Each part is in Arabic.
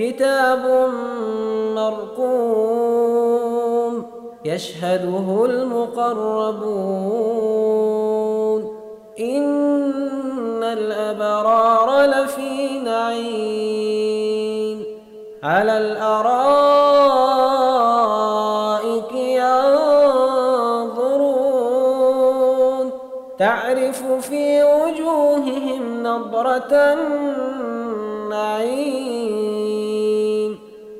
كتاب مرقوم يشهده المقربون إن الأبرار لفي نعيم على الأرائك ينظرون تعرف في وجوههم نضرة النعيم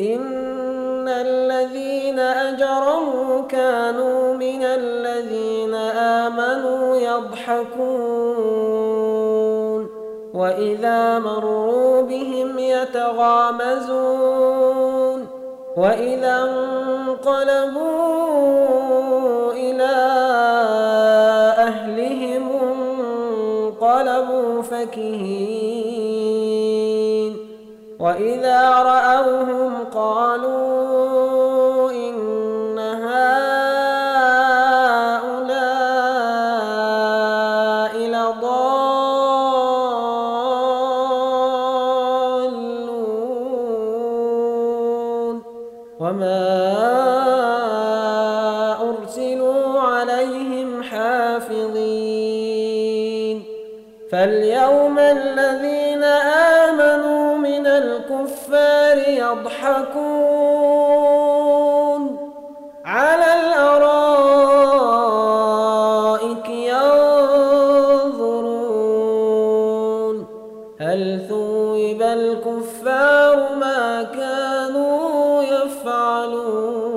إن الذين أجرموا كانوا من الذين آمنوا يضحكون وإذا مروا بهم يتغامزون وإذا انقلبوا وإذا رأوهم قالوا إن هؤلاء لضالون وما أرسلوا عليهم حافظين فاليوم الذين آمنوا من الكفار يضحكون على الأرائك ينظرون. هل ثوب الكفار ما كانوا يفعلون؟